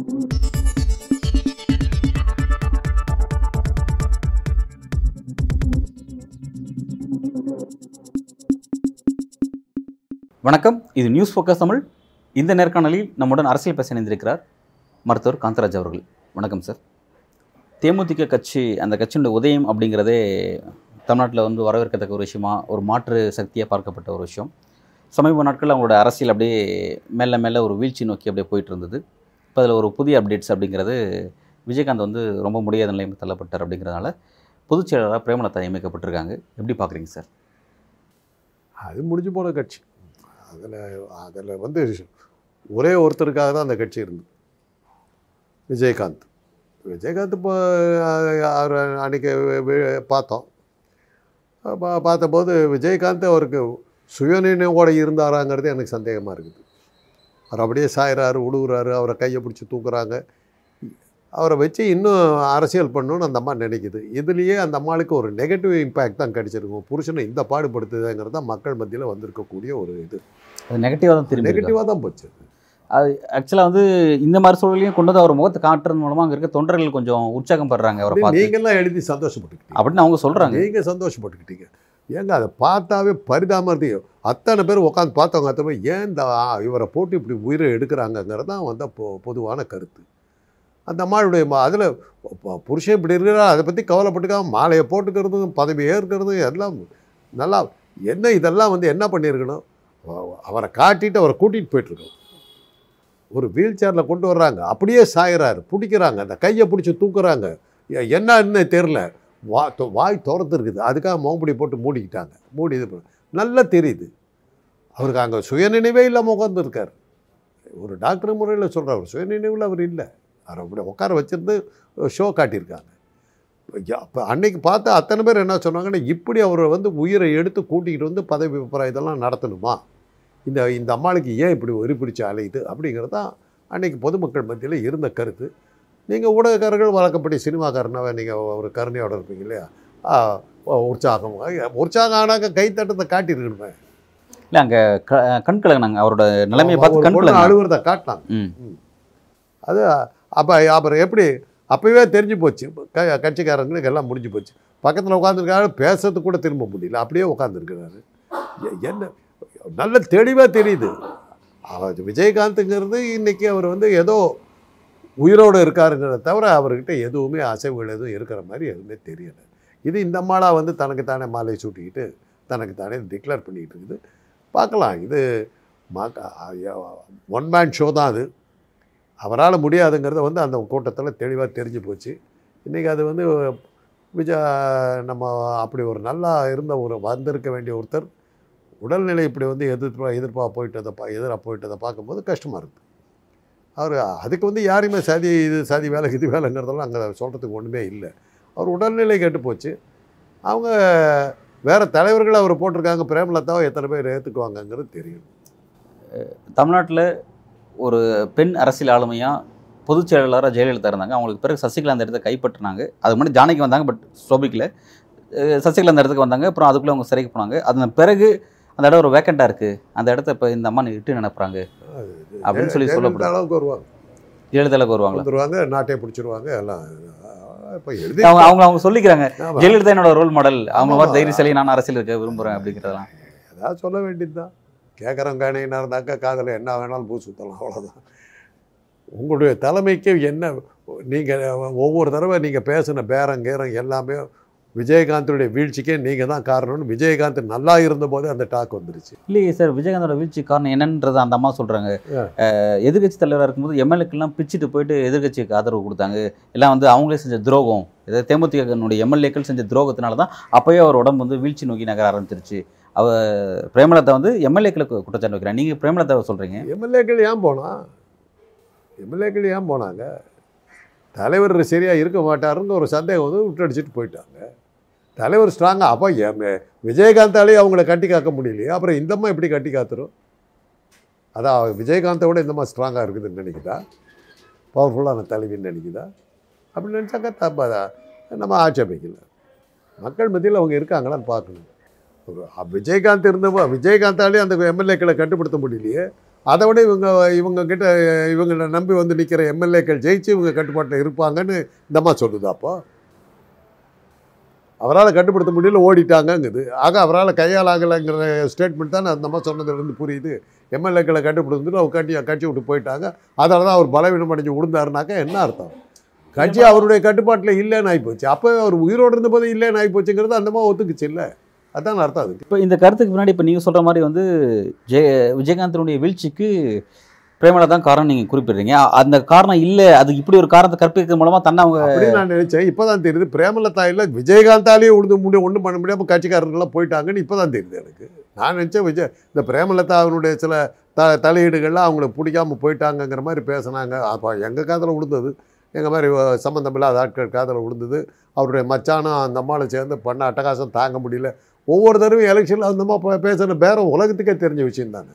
வணக்கம். இது news focus Tamil. இந்த நேர்காணலில் நம்முடன் அரசியல் பேச இணைந்திருக்கிறார் மருத்துவர் காந்தராஜ் அவர்கள். வணக்கம் சார். தேமுதிக கட்சி அந்த கட்சியினுடைய உதயம் அப்படிங்கிறதே தமிழ்நாட்டில் வந்து வரவேற்கத்தக்க ஒரு விஷயமா ஒரு மாற்று சக்தியாக பார்க்கப்பட்ட ஒரு விஷயம். சமீப நாட்களில் அவங்களோட அரசியல் அப்படியே மெல்ல மேலே ஒரு வீழ்ச்சி நோக்கி அப்படியே போயிட்டு இருந்தது. இப்போ அதில் ஒரு புதிய அப்டேட்ஸ் அப்படிங்கிறது விஜயகாந்த் வந்து ரொம்ப முடியாத நிலைமை தள்ளப்பட்டார் அப்படிங்கிறதுனால பொதுச் செயலாளராக பிரேமலதா நியமிக்கப்பட்டிருக்காங்க. எப்படி பார்க்குறீங்க சார்? அது முடிஞ்சு போன கட்சி. அதில் அதில் வந்து ஒரே ஒருத்தருக்காக தான் அந்த கட்சி இருந்தது. விஜயகாந்த். விஜயகாந்த் இப்போ அவர் அன்றைக்கி பார்த்தோம். பா- பார்த்தபோது விஜயகாந்த் அவருக்கு சுயநினைவோடு இருந்தாராங்கிறது எனக்கு சந்தேகமாக இருக்குது. அவர் அப்படியே சாயிறாரு உழுகுறாரு அவரை கையை பிடிச்சி தூக்குறாங்க. அவரை வச்சு இன்னும் அரசியல் பண்ணணும்னு அந்த அம்மா நினைக்குது. இதுலேயே அந்த அம்மாளுக்கு ஒரு நெகட்டிவ் இம்பேக்ட் தான் கிடைச்சிருக்கும். புருஷனை இந்த பாடுபடுத்துதுங்கிறது தான் மக்கள் மத்தியில் வந்திருக்கக்கூடிய ஒரு இது. அது நெகட்டிவாக தான் இருக்கு. நெகட்டிவாக தான் போச்சு. அது ஆக்சுவலாக வந்து இந்த மாதிரி சூழலையும் கொண்டு வந்து அவர் முகத்தை காட்டுறது மூலமாக அங்கே இருக்க தொண்டர்கள் கொஞ்சம் உற்சாகம் படுறாங்க அவரை நீங்கள்லாம் எழுதி சந்தோஷப்பட்டுக்கிட்டீங்க. அப்படின்னு அவங்க சொல்கிறாங்க நீங்கள் சந்தோஷப்பட்டுக்கிட்டீங்க. ஏங்க அதை பார்த்தாவே பரிதாமர்த்தி அத்தனை பேர் உட்காந்து பார்த்தவங்க அத்தனை பேர் ஏன் இந்த ஆ, இவரை போட்டு இப்படி உயிரை எடுக்கிறாங்கங்கிறது தான் வந்து பொ பொதுவான கருத்து. அந்த அம்மாளுடைய அதில் புருஷன் இப்படி இருக்கிறா அதை பற்றி கவலைப்பட்டுக்காம மாலையை போட்டுக்கிறதும் பதவி ஏற்கிறதும் எல்லாம் நல்லா என்ன இதெல்லாம் வந்து என்ன பண்ணியிருக்கணும்? அவரை காட்டிட்டு அவரை கூட்டிகிட்டு போயிட்டுருக்கோம். ஒரு வீல் சேரில் கொண்டு வர்றாங்க. அப்படியே சாயிறாரு பிடிக்கிறாங்க. அந்த கையை பிடிச்சி தூக்குறாங்க. என்னன்னு தெரில வா வாய் திறந்து இருக்குது அதுக்காக மோம்படி போட்டு மூடிக்கிட்டாங்க. மூடி இது நல்லா தெரியுது. அவருக்கு அங்கே சுயநினைவே இல்லாமல் உட்காந்துருக்கார் ஒரு டாக்டர் முறையில் சொல்கிறார் சுயநினைவில் அவர் இல்லை. அவர் அப்படி உட்கார வச்சுருந்து ஷோ காட்டியிருக்காங்க. அப்போ அன்னைக்கு பார்த்தா அத்தனை பேர் என்ன சொன்னாங்கன்னா இப்படி அவரை வந்து உயிரை எடுத்து கூட்டிகிட்டு வந்து பதவி அப்புறம் இதெல்லாம் நடத்தணுமா? இந்த இந்த அம்மாளுக்கு ஏன் இப்படி ஒரு பிடிச்சி அலையுது? அப்படிங்கிறது தான் அன்னைக்கு பொதுமக்கள் மத்தியில் இருந்த கருத்து. நீங்கள் ஊடகக்காரர்கள் வழக்கப்படி சினிமாக்காரனாவே நீங்கள் ஒரு கருணையோட இருப்பீங்க இல்லையா? உற்சாகம். உற்சாகம் ஆனாக்க கைத்தட்டத்தை காட்டியிருக்கணுமே. இல்லை அங்கே க கண் கலங்கினாங்க அவரோட நிலைமையை பார்த்து ஒரு கண் பொண்ணு கலங்கினாங்க அழுவுறத காட்டினாங்க. அது அப்போ அப்புறம் எப்படி? அப்போவே தெரிஞ்சு போச்சு. க கட்சிக்காரங்களுக்கு எல்லாம் முடிஞ்சு போச்சு. பக்கத்தில் உட்காந்துருக்காரு பேசுறதுக்கு கூட திரும்ப முடியல. அப்படியே உட்காந்துருக்கிறாரு என்ன? நல்ல தெளிவாக தெரியுது. அவர் விஜயகாந்துங்கிறது இன்னைக்கு அவர் வந்து ஏதோ உயிரோடு இருக்காருங்கிறத தவிர அவர்கிட்ட எதுவுமே அசைவுகள் எதுவும் இருக்கிற மாதிரி எதுவுமே தெரியலை. இது இந்த மாலா வந்து தனக்கு தானே மாலை சூட்டிக்கிட்டு தனக்கு தானே டிக்ளேர் பண்ணிக்கிட்டு இருக்குது. பார்க்கலாம். இது ஒன் மேன் ஷோ தான் அது. அவரால் முடியாதுங்கிறத வந்து அந்த கூட்டத்தில் தெளிவாக தெரிஞ்சு போச்சு. இன்றைக்கி அது வந்து விஜா நம்ம அப்படி ஒரு நல்லா இருந்த ஒரு வந்திருக்க வேண்டிய ஒருத்தர் உடல்நிலை இப்படி வந்து எதிர்ப்பா எதிர்ப்பா போயிட்டதை பா எதிராக போயிட்டதை பார்க்கும்போது கஷ்டமாக இருக்குது அவர் அதுக்கு வந்து யாரையுமே சதி இது சதி வேலை இது வேலைங்கிறதெல்லாம் அங்கே சொல்கிறதுக்கு ஒன்றுமே இல்லை. அவர் உடல்நிலை கெட்டு போச்சு. அவங்க வேறு தலைவர்கள் அவர் போட்டிருக்காங்க. பிரேமலதாவை எத்தனை பேர் ஏற்றுக்குவாங்கங்கிறது தெரியும் தமிழ்நாட்டில் ஒரு பெண் அரசியல் ஆளுமையாக பொதுச் செயலாளராக ஜெயலலிதா இருந்தாங்க. அவங்களுக்கு பிறகு சசிகலா அந்த இடத்தை கைப்பற்றினாங்க. அதுக்கு முன்னாடி ஜானகி வந்தாங்க பட் சோபிக்கல. சசிகலா அந்த இடத்துக்கு வந்தாங்க. அப்புறம் அதுக்குள்ளே அவங்க சிறைக்கு போனாங்க. அதன் பிறகு அந்த இடம் ஒரு வேக்கண்டாக இருக்குது அந்த இடத்த இப்போ இந்த அம்மா இட்டு நினைப்புறாங்க. அப்படின்னு சொல்லி சொல்லப்படுது அளவுக்கு வருவாங்க. ஜெயலலிதாவுக்கு வருவாங்களா? வந்துருவாங்க நாட்டை பிடிச்சிருவாங்க எல்லாம். அவங்க அவங்க அவங்க சொல்லிக்கிறாங்க. ஜெயலலிதா என்னோட ரோல் மாடல் அவங்க மாதிரி. தைரியசாலி நான் அரசியல் இருக்க விரும்புகிறேன் அப்படிங்கிறதெல்லாம். ஏதாவது சொல்ல வேண்டியது தான் கேட்குறவங்க காணினா இருந்தாக்கா காதில் என்ன வேணாலும் பூ சுற்றலாம் அவ்வளோதான் உங்களுடைய தலைமைக்கு என்ன நீங்கள் ஒவ்வொரு தடவை நீங்கள் பேசின பேரம் கேரம் எல்லாமே விஜயகாந்தனுடைய வீழ்ச்சிக்கே நீங்கள் தான் காரணம்னு விஜயகாந்த் நல்லா இருந்தபோது அந்த டாக் வந்துருச்சு. இல்லையே சார் விஜயகாந்தோட வீழ்ச்சி காரணம் என்னன்றது அந்த அம்மா சொல்கிறாங்க. எதிர்கட்சி தலைவராக இருக்கும்போது எம்எல்ஏக்கெல்லாம் பிச்சுட்டு போயிட்டு எதிர்கட்சிக்கு ஆதரவு கொடுத்தாங்க. எல்லாம் வந்து அவங்களே செஞ்ச துரோகம். இதை தேமுதிகனுடைய எம்எல்ஏக்கள் செஞ்ச துரோகத்தினால தான் அப்போயே அவர் உடம்பு வந்து வீழ்ச்சி நோக்கி நகர ஆரம்பிச்சிருச்சு. அவ பிரேமலதா வந்து எம்எல்ஏக்களுக்கு குற்றச்சாட்டு வைக்கிறாங்க. நீங்கள் பிரேமலதாவை சொல்கிறீங்க எம்எல்ஏக்கள் ஏன் போனா? எம்எல்ஏக்கள் ஏன் போனாங்க? தலைவர் சரியாக இருக்க மாட்டாருன்னு ஒரு சந்தேகம் வந்து விட்டடிச்சிட்டு போயிட்டாங்க. தலைவர் ஸ்ட்ராங்காக அப்போ எம் விஜயகாந்தாலே அவங்கள கட்டி காக்க முடியலையே அப்புறம் இந்தம்மா எப்படி கட்டி காத்துரும்? அதான் விஜயகாந்தை விட இந்தம்மா ஸ்ட்ராங்காக இருக்குதுன்னு நினைக்குதா? பவர்ஃபுல்லான தலைவின்னு நினைக்குதா? அப்படி நினச்சாக்கா தப்பாதா நம்ம ஆட்சேபிக்கல. மக்கள் மத்தியில் அவங்க இருக்காங்களான்னு பார்க்கணும். ஒரு விஜயகாந்த் இருந்தப்போ விஜயகாந்தாலே அந்த எம்எல்ஏக்களை கட்டுப்படுத்த முடியலையே அதை விட இவங்க இவங்க கிட்ட இவங்களை நம்பி வந்து நிற்கிற எம்எல்ஏக்கள் ஜெயிச்சு இவங்க கட்டுப்பாட்டில் இருப்பாங்கன்னு இந்தம்மா சொல்லுதா அப்போ? அவரால் கட்டுப்படுத்த முடியல ஓடிட்டாங்கங்குது. ஆக அவரால் கையால் ஆகலைங்கிற ஸ்டேட்மெண்ட் தான் அந்த அம்மா சொன்னதுலேருந்து புரியுது. எம்எல்ஏக்களை கட்டுப்படுத்துட்டு அவர் கட்சி கட்சி விட்டு போயிட்டாங்க. அதனால தான் அவர் பலவீனம் அடைஞ்சு விழுந்தாருனாக்கா என்ன அர்த்தம்? கட்சி அவருடைய கட்டுப்பாட்டில் இல்லைன்னு ஆகிப்போச்சு அப்போ அவர் உயிரோடு இருந்தபோது இல்லைன்னு ஆகிப்போச்சுங்கிறது அந்த அம்மா ஒத்துக்குச்சு இல்லை. அதான் அர்த்தம் அது இப்போ இந்த கருத்துக்கு முன்னாடி இப்போ நீங்கள் சொல்கிற மாதிரி வந்து ஜெய விஜயகாந்தனுடைய வீழ்ச்சிக்கு பிரேமலா தான் காரணம் நீங்கள் குறிப்பிடுறீங்க. அந்த காரணம் இல்லை அது இப்படி ஒரு காரணத்தை கற்பிக்கிறது மூலமாக தன்னை அவங்க நான் நினைச்சேன். இப்போ தான் தெரியுது பிரேமலதா இல்லை விஜயகாந்தாலேயே உழுந்து முடியும் ஒன்றும் பண்ண முடியாமல் கட்சிக்காரர்கள்லாம் போயிட்டாங்கன்னு இப்போ தான் தெரியுது எனக்கு. நான் நினச்சேன் விஜய் இந்த பிரேமலதாவினுடைய சில த தலையீடுகள்லாம் அவங்களுக்கு பிடிக்காம போயிட்டாங்கங்கிற மாதிரி பேசுனாங்க. அப்போ எங்கள் காதில் விழுந்தது எங்கள் மாதிரி அஹ், சம்மந்தம் இல்லாத ஆட்கள் காதில் விழுந்தது அவருடைய மச்சானும் அந்த அம்மாவை சேர்ந்து பண்ண அட்டகாசம் தாங்க முடியல. ஒவ்வொரு தடவையும் எலெக்ஷனில் அந்த அம்மா பேசுகிற பேரம் உலகத்துக்கே தெரிஞ்ச விஷயம் தானே.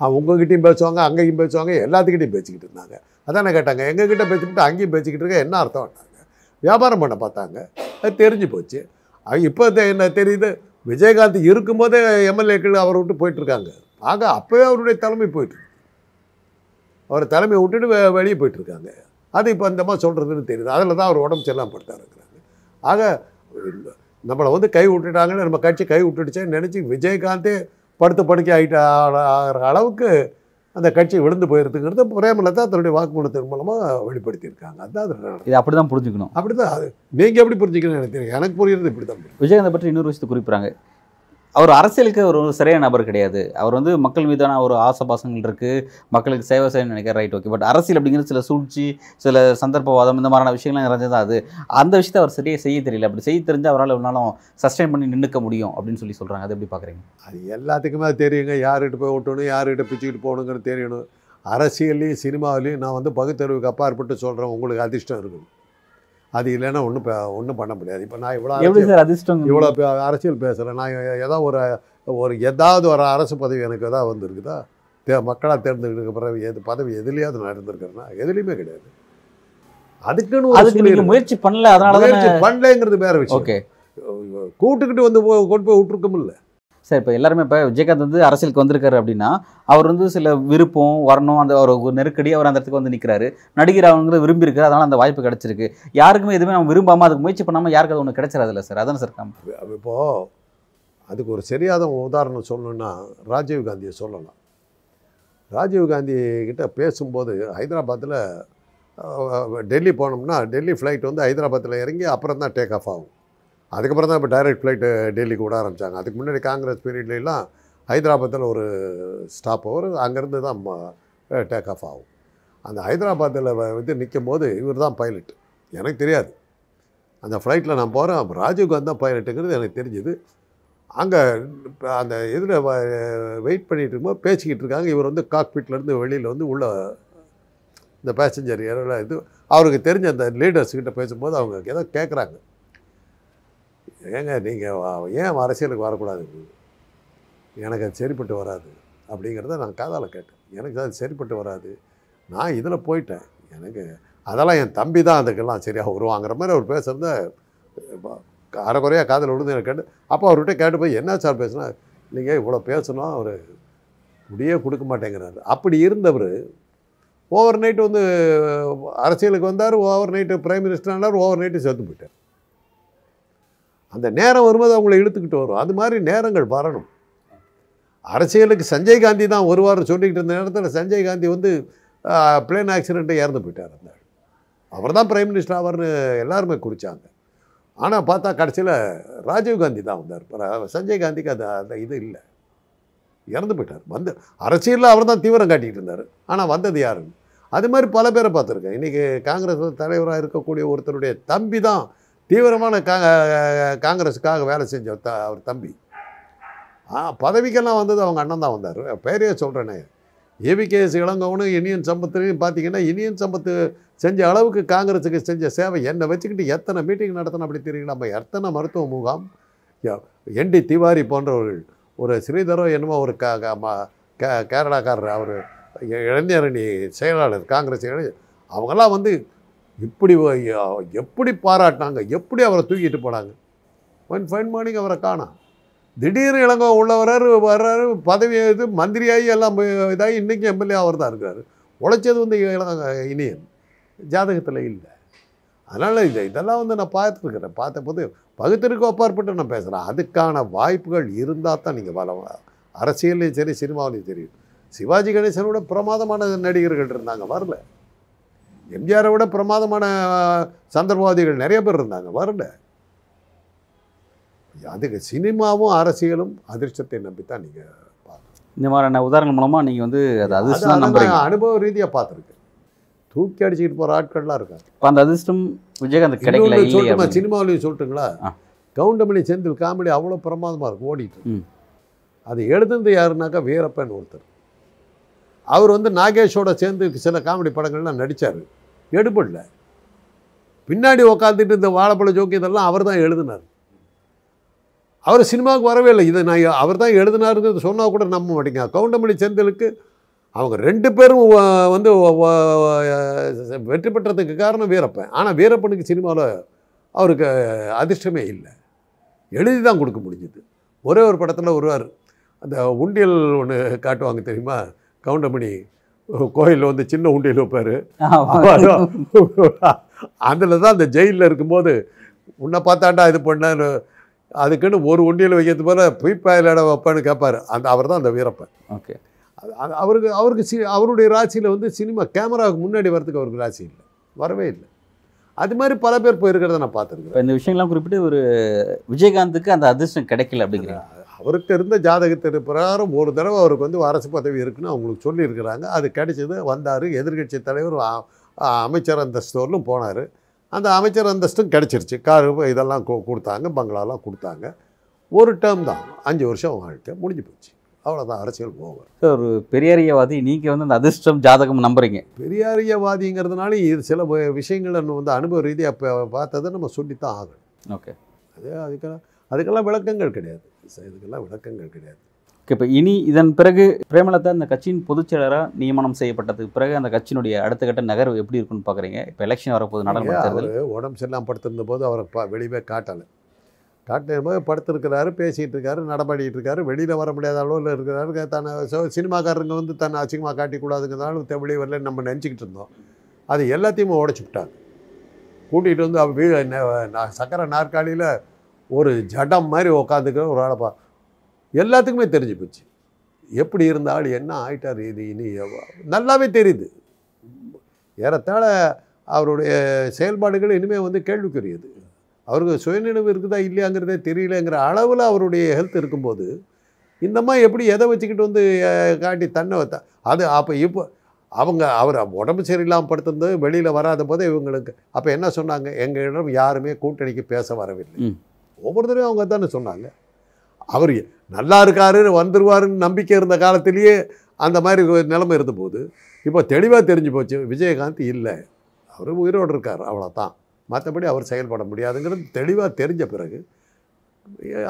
அவங்க உங்ககிட்டையும் பேசுவாங்க அங்கேயும் பேசுவாங்க எல்லாத்துக்கிட்டையும் பேசிக்கிட்டு இருந்தாங்க. அதானே கேட்டாங்க எங்ககிட்ட பேசிக்கிட்டு அங்கேயும் பேசிக்கிட்டு இருக்க என்ன அர்த்தம் பண்ணாங்க வியாபாரம் பண்ண பார்த்தாங்க அது தெரிஞ்சு போச்சு. அது இப்போ என்ன தெரியுது? விஜயகாந்த் இருக்கும்போதே எம்எல்ஏக்கள் அவரை விட்டு போயிட்டுருக்காங்க. ஆக அப்போவே அவருடைய தலைமை போயிட்டு அவரை அவர் தலைமையை விட்டுட்டு வெ வெளியே போயிட்டுருக்காங்க. அது இப்போ அந்த மாதிரி சொல்கிறதுன்னு தெரியுது. அதில் தான் அவர் உடம்பு செல்லாம் படுத்தாருங்கிறாங்க. ஆக நம்மளை வந்து கை விட்டுட்டாங்கன்னு நம்ம கட்சி கை விட்டுடுச்சேன்னு நினச்சி விஜயகாந்தே படுத்த படுக்கை ஆகிட்ட ஆகிற அளவுக்கு அந்த கட்சி விழுந்து போயிருதுங்கிறது பிரேமலதா தன்னுடைய வாக்குமூலத்தின் மூலமாக வெளிப்படுத்தியிருக்காங்க. அதுதான் அது. இதை அப்படி தான் புரிஞ்சுக்கணும். அப்படி தான் அது. நீங்கள் எப்படி புரிஞ்சுக்கணும்னு எனக்கு தெரியும் எனக்கு புரியுறது இப்படி தான் விஜயகாந்தை பற்றி இன்னொரு விஷயத்தை குறிப்பிட்றாங்க. அவர் அரசியலுக்கு ஒரு சரியான நபர் கிடையாது. அவர் வந்து மக்கள் மீதான ஒரு ஆசபாசங்கள் இருக்குது மக்களுக்கு சேவை செய்யணும்னு நினைக்கிற ரைட் ஓகே பட் அரசியல் அப்படிங்கிற சில சூழ்ச்சி சில சந்தர்ப்பவாதம் இந்த மாதிரியான விஷயங்கள்லாம் நிறைஞ்சது அது. அந்த விஷயத்தை அவர் சரியாக செய்ய தெரியல. அப்படி செய்ய தெரிஞ்சு அவரால் எவ்வளோ சஸ்டைன் பண்ணி நின்றுக்க முடியும் அப்படின்னு சொல்லி சொல்கிறாங்க அது எப்படி பார்க்குறீங்க அது எல்லாத்துக்குமே அது தெரியுங்க. யார்கிட்ட போய் ஓட்டணும் யார்கிட்ட பிச்சுக்கிட்டு போகணுங்கன்னு தெரியணும். அரசியல்லையும் சினிமாவிலையும் நான் வந்து பகுத்தறிவுக்கு அப்பாற்பட்டு சொல்கிறேன் உங்களுக்கு அதிர்ஷ்டம் இருக்கும் அது இல்லைன்னா ஒன்றும் ஒன்றும் பண்ண முடியாது. இப்போ நான் இவ்வளோ எப்படி சார் அதிர்ஷ்டம்? இவ்வளோ அரசியல் பேசுகிறேன் நான் ஏதோ ஒரு ஒரு ஏதாவது ஒரு அரசு பதவி எனக்கு ஏதாவது வந்திருக்குதா? தே மக்களாக தேர்ந்தெடுக்க பிறகு எது பதவி எதுலேயாவது நான் இருந்திருக்கிறேன்னா எதுலேயுமே கிடையாது. அதுக்குன்னு அதுக்கு நீங்கள் முயற்சி பண்ணல அதனால தான் முயற்சி பண்ணலைங்கிறது வேற விஷயம். ஓகே. கூட்டுக்கிட்டு வந்து கொண்டு போய் விட்டுருக்கோம்ல சார் இப்போ எல்லாருமே இப்போ விஜயகாந்த் வந்து அரசியலுக்கு வந்திருக்காரு அப்படின்னா அவர் வந்து சில விருப்பம் வரணும் அந்த ஒரு ஒரு நெருக்கடி அவர் அந்த இடத்துக்கு வந்து நிற்கிறாரு நடிகர் அவங்க விரும்பி இருக்காரு அந்த வாய்ப்பு கிடச்சிருக்கு. யாருக்குமே எதுவுமே நம்ம விரும்பாமல் அதுக்கு முயற்சி பண்ணாமல் யாருக்கு அது ஒன்று கிடைச்சிடாதுல்ல சார்? அதான் சார் காம் இப்போது அதுக்கு ஒரு சரியாத உதாரணம் சொல்லணும்னா ராஜீவ் காந்தியை சொல்லலாம். ராஜீவ் காந்தி கிட்ட பேசும்போது ஹைதராபாத்தில் டெல்லி போனோம்னா டெல்லி ஃப்ளைட் வந்து ஹைதராபாத்தில் இறங்கி அப்புறம் தான் டேக் ஆஃப் ஆகும். அதுக்கப்புறம் தான் இப்போ டைரக்ட் ஃப்ளைட்டு டெல்லிக்கு விட ஆரம்பித்தாங்க அதுக்கு முன்னாடி காங்கிரஸ் பீரியட்லாம் ஹைதராபாத்தில் ஒரு ஸ்டாப் ஓவர் அங்கேருந்து தான் டேக் ஆஃப் ஆகும். அந்த ஹைதராபாத்தில் வந்து நிற்கும் போது இவர் தான் பைலட் எனக்கு தெரியாது. அந்த ஃப்ளைட்டில் நான் போகிறேன் ராஜீவ்காந்த் தான் பைலட்டுங்கிறது எனக்கு தெரிஞ்சுது. அங்கே அந்த இதில் வெயிட் பண்ணிகிட்டு இருக்கும்போது பேசிக்கிட்டு இருக்காங்க. இவர் வந்து காக்பீட்லேருந்து வெளியில் வந்து உள்ள இந்த பேசஞ்சர் ஏரியாவில் இது அவருக்கு தெரிஞ்ச அந்த லீடர்ஸ்கிட்ட பேசும்போது அவங்க ஏதோ கேட்குறாங்க ஏங்க நீங்கள் ஏன் அரசியலுக்கு வரக்கூடாது? எனக்கு அது சரிப்பட்டு வராது அப்படிங்கிறத நான் காதால் கேட்டேன். எனக்கு அது சரிப்பட்டு வராது. நான் இதில் போயிட்டேன். எனக்கு அதெல்லாம் என் தம்பி தான் அதுக்கெல்லாம் சரியாக வருவாங்கிற மாதிரி அவர் பேசுகிறத அரைக்குறையாக காதில் விழுந்து எனக்கு கேட்டு அப்போ அவர்கிட்ட கேட்டு போய் என்ன சார் பேசுனா இல்லைங்க இவ்வளோ பேசணும் அவர் முடியே கொடுக்க மாட்டேங்கிறாரு. அப்படி இருந்தவர் ஓவர் நைட்டு வந்து அரசியலுக்கு வந்தார் ஓவர் நைட்டு பிரைம் மினிஸ்டர் ஆனார் ஓவர் நைட்டு சேர்த்து போயிட்டார். அந்த நேரம் வரும்போது அவங்கள இழுத்துக்கிட்டு வரும். அது மாதிரி நேரங்கள் வரணும். அரசியலுக்கு சஞ்சய் காந்தி தான் ஒரு வாரம் சொல்லிக்கிட்டு இருந்த நேரத்தில் சஞ்சய் காந்தி வந்து பிளேன் ஆக்சிடெண்ட்டை இறந்து போயிட்டார் இருந்தார் அவர் தான் பிரைம் மினிஸ்டர் ஆவார்னு எல்லாருமே குறித்தாங்க ஆனால் பார்த்தா கடைசியில் ராஜீவ் காந்தி தான் வந்தார். சஞ்சய் காந்திக்கு அது அந்த இது இல்லை. இறந்து போயிட்டார். வந்து அரசியலில் அவர் தான் தீவிரம் காட்டிக்கிட்டு இருந்தார். ஆனால் வந்தது யாருன்னு? அது மாதிரி பல பேரை பார்த்துருக்கேன். இன்றைக்கி காங்கிரஸ் தலைவராக இருக்கக்கூடிய ஒருத்தருடைய தம்பி தான் தீவிரமான கா காங்கிரஸுக்காக வேலை செஞ்ச த அவர் தம்பி. ஆ பதவிக்கெல்லாம் வந்தது அவங்க அண்ணன் தான் வந்தார். பேரையே சொல்கிறேனே ஏபிகேஎஸ் இளங்கவனும் இனியன் சம்பத்துலையும் பார்த்தீங்கன்னா இனியன் சம்பத்து செஞ்ச அளவுக்கு காங்கிரஸுக்கு செஞ்ச சேவை என்னை வச்சுக்கிட்டு எத்தனை மீட்டிங் நடத்தணும் அப்படி தெரியுங்களா? நம்ம எத்தனை மருத்துவ முகாம்? என்டி திவாரி போன்றவர்கள் ஒரு ஸ்ரீதரோ என்னமோ ஒரு க க- ம- கே கேரளாக்காரர் அவர் இளைஞரணி செயலாளர் காங்கிரஸ் இளைஞர் அவங்கெல்லாம் வந்து இப்படி எப்படி பாராட்டினாங்க? எப்படி அவரை தூக்கிட்டு போனாங்க? ஒன் ஃபைன் மார்னிங் அவரை காணோம். திடீர்னு இளங்கோ உள்ளவரார் வர்றாரு பதவி இது மந்திரியாகி எல்லாம் இதாகி இன்றைக்கி எம்எல்ஏ அவர் தான் இருக்கார் உழைச்சது வந்து இளங்க இனியன். ஜாதகத்தில் இல்லை. அதனால் இது இதெல்லாம் வந்து நான் பார்த்துருக்குறேன். பார்த்தபோது பகுத்தறிவுக்கு அப்பாற்பட்டு நான் பேசுகிறேன் அதுக்கான வாய்ப்புகள் இருந்தால் தான் நீங்கள் வள அரசியல்லையும் சரி சினிமாவிலையும் சரி. சிவாஜி கணேசனோட பிரமாதமான நடிகர்கள் இருந்தாங்க. வரல. எம்ஜிஆரை விட பிரமாதமான சந்தர்ப்பவாதிகள் நிறைய பேர் இருந்தாங்க. வரல. அதுக்கு சினிமாவும் அரசியலும் அதிர்ஷ்டத்தை நம்பித்தான் நீங்கள் இந்த மாதிரியான உதாரணங்கள் மூலமாக நீங்கள் வந்து அது அது அதிர்ஷ்டம் அனுபவ ரீதியாக பார்த்துருக்கேன். தூக்கி அடிச்சுக்கிட்டு போகிற ஆட்கள்லாம் இருக்காங்க. இப்போ அந்த அதிர்ஷ்டம் விஜயகாந்த் கிடைக்கல அப்படின்னு. சினிமாவிலையும் சொல்லட்டுங்களா. கவுண்டமணி செந்தில் காமெடி அவ்வளோ பிரமாதமாக இருக்கும் ஓடிட்டு. அது எழுதுனது யாருனாக்கா வீரப்பன் ஒருத்தர். அவர் வந்து நாகேஷோட சேர்ந்து சில காமெடி படங்கள்லாம் நடித்தார் எடுபடல. பின்னாடி உக்காந்துட்டு இந்த வாழைப்பழ ஜோக்கு இதெல்லாம் அவர் தான் எழுதினார். அவர் சினிமாவுக்கு வரவே இல்லை. இதை நான் அவர் தான் எழுதினாருங்கிறது சொன்னால் கூட நம்ப மாட்டேங்க. கவுண்டமணி செந்திலுக்கு அவங்க ரெண்டு பேரும் வந்து வெற்றி பெற்றதுக்கு காரணம் வீரப்பன். ஆனால் வீரப்பனுக்கு சினிமாவில் அவருக்கு அதிர்ஷ்டமே இல்லை. எழுதி தான் கொடுக்க முடிஞ்சுது. ஒரே ஒரு படத்தில் வருவார். அந்த உண்டியல் ஒன்று காட்டுவாங்க தெரியுமா? கவுண்டமணி கோயிலில் வந்து சின்ன உண்டியல் வைப்பார். அதில் தான் அந்த ஜெயிலில் இருக்கும்போது உன்னை பார்த்தாண்டா இது பண்ண அதுக்குன்னு ஒரு உண்டியல் வைக்கிறது போல பீப்பாயிலட வைப்பான்னு கேட்பார் அந்த அவர் தான் அந்த வீரப்பன். ஓகே. அவருக்கு அவருக்கு சி அவருடைய ராசியில் வந்து சினிமா கேமராவுக்கு முன்னாடி வரதுக்கு அவருக்கு ராசி இல்லை. வரவே இல்லை. அது மாதிரி பல பேர் போயிருக்கிறத நான் பார்த்துருக்கேன் இந்த விஷயங்கள்லாம் குறிப்பிட்டு ஒரு விஜயகாந்துக்கு அந்த அதிர்ஷ்டம் கிடைக்கல அப்படிங்கிறீங்க. அவருக்கு இருந்த ஜாதகத்தின் பிரகாரம் ஒரு தடவை அவருக்கு வந்து அரசு பதவி இருக்குன்னு அவங்களுக்கு சொல்லியிருக்கிறாங்க. அது கிடைச்சது வந்தார். எதிர்க்கட்சி தலைவர் அமைச்சர் அந்தஸ்தோர்லும் போனார். அந்த அமைச்சர் அந்தஸ்தும் கிடைச்சிருச்சு. காரு இதெல்லாம் கொடுத்தாங்க பங்களாலாம் கொடுத்தாங்க. ஒரு டேர்ம் தான். அஞ்சு வருஷம் வாழ்க்கை முடிஞ்சு போச்சு. அவ்வளோதான் அரசியல் போகும் So, ஒரு பெரியாரியவாதி நீங்கள் வந்து அந்த அதிர்ஷ்டம் ஜாதகம் நம்புறீங்க. பெரியாரியவாதிங்கிறதுனால இது சில விஷயங்களை வந்து அனுபவ ரீதியாக பார்த்ததை நம்ம சொல்லித்தான் ஆகணும். ஓகே. அது அதுக்கெல்லாம் அதுக்கெல்லாம் விளக்கங்கள் கிடையாது. இதுக்கெல்லாம் விளக்கங்கள் கிடையாது. ஓகே இப்போ இனி இதன் பிறகு பிரேமலதா இந்த கட்சியின் பொதுச் செயலராக நியமனம் செய்யப்பட்டதுக்கு பிறகு அந்த கட்சியினுடைய அடுத்த கட்ட நகர்வு எப்படி இருக்குன்னு பார்க்குறீங்க இப்போ எலெக்ஷன் தேர்தல். அவர் உடம்பு சரியில்லாமல் படுத்திருந்த போது அவரை பா வெளியவே காட்டலை. காட்டின போது படுத்திருக்கிறாரு பேசிகிட்டு இருக்காரு நடமாடிட்டு இருக்காரு வெளியில் வர முடியாத அளவில் இருக்கிறாரு. தன்னை சொ- சினிமாக்காரங்க வந்து தன்னை அசிங்கமாக காட்டிக்கூடாதுங்கிறதால வெளியே வரல நம்ம நினச்சிக்கிட்டு இருந்தோம். அது எல்லாத்தையுமே உடச்சி விட்டாங்க. கூட்டிகிட்டு வந்து அவர் வீ சக்கரை நாற்காலியில் ஒரு ஜடம் மாதிரி உக்காந்துக்கிற ஒரு ஆளை பா எல்லாத்துக்குமே தெரிஞ்சு போச்சு. எப்படி இருந்தால் என்ன ஆயிட்டார் இது இனி நல்லாவே தெரியுது. ஏறத்தாழ அவருடைய செயல்பாடுகள் இனிமேல் வந்து கேள்விக்குரியது. அவருக்கு சுயநினைவு இருக்குதா இல்லையாங்கிறதே தெரியலங்கிற அளவில் அவருடைய ஹெல்த் இருக்கும்போது இந்தம்மா எப்படி எதை வச்சுக்கிட்டு வந்து காட்டி தன்னை வைத்தா அது அப்போ இப்போ அவங்க அவர் உடம்பு சரியில்லாமல் படுத்திருந்து வெளியில் வராத போது இவங்களுக்கு அப்போ என்ன சொன்னாங்க? எங்களிடம் யாருமே கூட்டணிக்கு பேச வரவில்லை. ஒவ்வொருத்தரையும் அவங்க தானே சொன்னாங்க. அவர் நல்லா இருக்காரு வந்துருவாருன்னு நம்பிக்கை இருந்த காலத்திலேயே அந்த மாதிரி நிலைமை இருந்தபோது இப்போ தெளிவாக தெரிஞ்சு போச்சு. விஜயகாந்த் இல்லை. அவர் உயிரோடு இருக்கார் அவ்வளோதான் மற்றபடி அவர் செயல்பட முடியாதுங்கிறது தெளிவாக தெரிஞ்ச பிறகு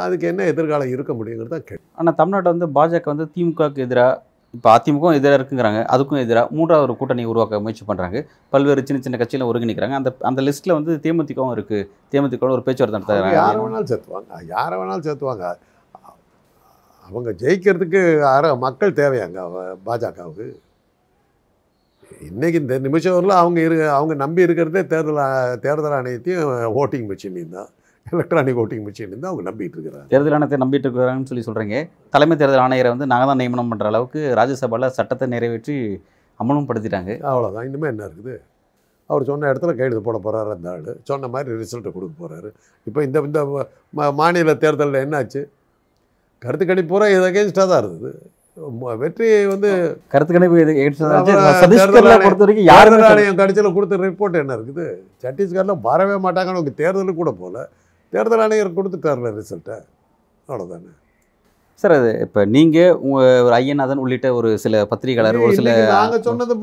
அதுக்கு என்ன எதிர்காலம் இருக்க முடியுங்கிறது தான் கேள்வி. ஆனால் தமிழ்நாட்டில் வந்து பாஜக வந்து திமுகவுக்கு எதிராக இப்போ அதிமுகவும் எதிராக இருக்குங்கிறாங்க அதுக்கும் எதிராக மூன்றாவது ஒரு கூட்டணி உருவாக்க முயற்சி பண்ணுறாங்க பல்வேறு சின்ன சின்ன கட்சியில் ஒருங்கிணைக்கிறாங்க. அந்த அந்த லிஸ்ட்டில் வந்து தேமுதிகவும் இருக்குது தேமுதிக ஒரு பேச்சுவார்த்தை நடத்துறாங்க. யாரை வேணாலும் சேர்த்துவாங்க. யாரை வேணாலும் சேர்த்துவாங்க. அவங்க ஜெயிக்கிறதுக்கு யார மக்கள் தேவையாங்க அவ- பாஜகவுக்கு. இன்றைக்கி இந்த நிமிஷம் வரல அவங்க இரு அவங்க நம்பி இருக்கிறதே தேர்தல் தேர்தல் ஆணையத்தையும் ஓட்டிங் மிஷினையும் தான். எலக்ட்ரானிக் ஓட்டிங் மிஷினையும் தான் அவங்க நம்பிட்டு இருக்கிறாங்க. தேர்தல் ஆணையத்தை நம்பிட்டு இருக்கிறாங்கன்னு சொல்லி சொல்கிறீங்க தலைமை தேர்தல் ஆணையரை வந்து நாங்கள் தான் நியமனம் பண்ணுற அளவுக்கு ராஜ்யசபாவில் சட்டத்தை நிறைவேற்றி அமலும் படுத்திட்டாங்க. அவ்வளோதான் இன்னுமே என்ன இருக்குது? அவர் சொன்ன இடத்துல கையெழுத்து போட போகிறாரு அந்த ஆள். சொன்ன மாதிரி ரிசல்ட்டை கொடுக்க போகிறாரு இப்போ இந்த இந்த மாநில தேர்தலில் என்னாச்சு? கருத்து கணிப்பு பூரா இது அகேன்ஸ்டாக தான் இருந்தது. வெற்றி வந்து கருத்து கணிப்பு தேர்தல் ஆணையம் கடைசியில் கொடுத்த ரிப்போர்ட் என்ன இருக்குது? சத்தீஸ்கரில் வரவே மாட்டாங்கன்னு அவங்க தேர்தலுக்கு கூட போகல தேர்தல் ஆணையர் கொடுத்துட்டார்ல ரிசல்ட்டை அவ்வளோதானே சார் அது இப்போ நீங்கள் ஒரு ஐயநாதன் உள்ளிட்ட ஒரு சில பத்திரிகையாளர் ஒரு சில இன்னைக்கு நாங்க சொன்னது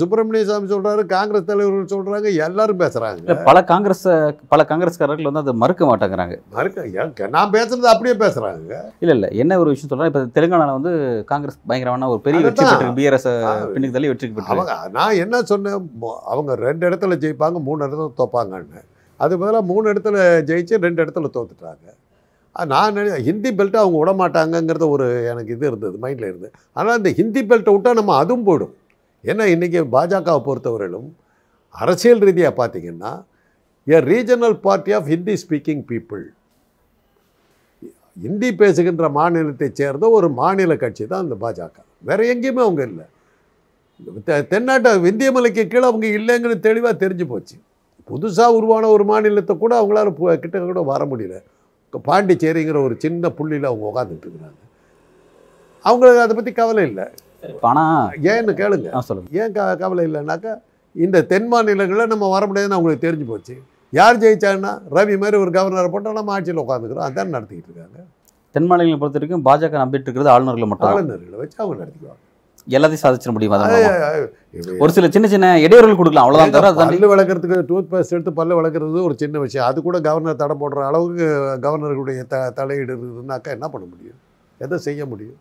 சுப்பிரமணிய சாமி சொல்றாரு காங்கிரஸ் தலைவர்கள் சொல்றாங்க எல்லாரும் இல்ல, பேசுறாங்க பல காங்கிரஸ் பல காங்கிரஸ்காரர்கள் வந்து அதை மறுக்க மாட்டேங்கிறாங்க. மறுக்க நான் பேசுறது அப்படியே பேசுறாங்க. இல்ல இல்ல என்ன ஒரு விஷயம் சொல்றேன் இப்போ தெலுங்கானால வந்து காங்கிரஸ் பயங்கரமான ஒரு பெரிய வெற்றி. பெற்று பிஆர்எஸ் பின்னுக்கு தள்ளி வெற்றி பெற்று. அவங்க நான் என்ன சொன்னேன் அவங்க ரெண்டு இடத்துல ஜெயிப்பாங்க மூணு இடத்துல தோப்பாங்கன்னு. அது பதிலாக மூணு இடத்துல ஜெயிச்சு ரெண்டு இடத்துல தோத்துட்டாங்க. நான் நினை ஹிந்தி பெல்ட்டை அவங்க விட மாட்டாங்கங்கிறது ஒரு எனக்கு இது இருந்தது மைண்டில் இருந்தது. ஆனால் இந்த ஹிந்தி பெல்ட்டை விட்டால் நம்ம அதுவும் போயிடும். ஏன்னா இன்றைக்கி பாஜகவை பொறுத்தவரையிலும் அரசியல் ரீதியாக பார்த்தீங்கன்னா a regional party of Hindi speaking people Hindi பேசுகின்ற மாநிலத்தை சேர்ந்த ஒரு மாநில கட்சி தான் அந்த பாஜக. வேறு எங்கேயுமே அவங்க இல்லை. தென்னாட்டை விந்திய மலைக்கு கீழே அவங்க இல்லைங்கன்னு தெளிவாக தெரிஞ்சு போச்சு. புதுசாக உருவான ஒரு மாநிலத்தை கூட அவங்களால கிட்ட கூட வர முடியல. பாண்டிச்சேரிங்கிற ஒரு சின்ன புள்ளியில் அவங்க உட்காந்துட்டு இருக்கிறாங்க. அவங்களுக்கு அதை பற்றி கவலை இல்லை. ஆனால் ஏன்னு கேளுங்க. ஆ சொல்லுங்கள் ஏன் க கவலை இல்லைனாக்கா இந்த தென் மாநிலங்களில் நம்ம வர முடியாதுன்னு அவங்களுக்கு தெரிஞ்சு போச்சு. யார் ஜெயிச்சாங்கன்னா ரவி மாதிரி ஒரு கவர்னரை போட்டால் நம்ம ஆட்சியில் உட்காந்துக்கிறோம் அதான் நடத்திக்கிட்டு இருக்காங்க. தென் மாநிலங்களை பொறுத்த வரைக்கும் பாஜக நம்பிட்டு இருக்கிறது ஆளுநர்களை மட்டும். ஆளுநர்களை வச்சு அவங்க நடத்திக்குவாங்க. எல்லாத்தையும் சாதிச்சிட முடியும் ஒரு சில சின்ன சின்ன இடையூறுகள் கொடுக்கலாம். அவ்வளவுதான். தவிர பல்லு விளக்குறதுக்கு டூத் பேஸ்ட் எடுத்து பல்லு விளக்குறது ஒரு சின்ன விஷயம். அது கூட கவர்னர் தடை போடுற அளவுக்கு கவர்னர்களுடைய த தலையீடு இருக்குதுன்னாக்கா என்ன பண்ண முடியும்? எதை செய்ய முடியும்?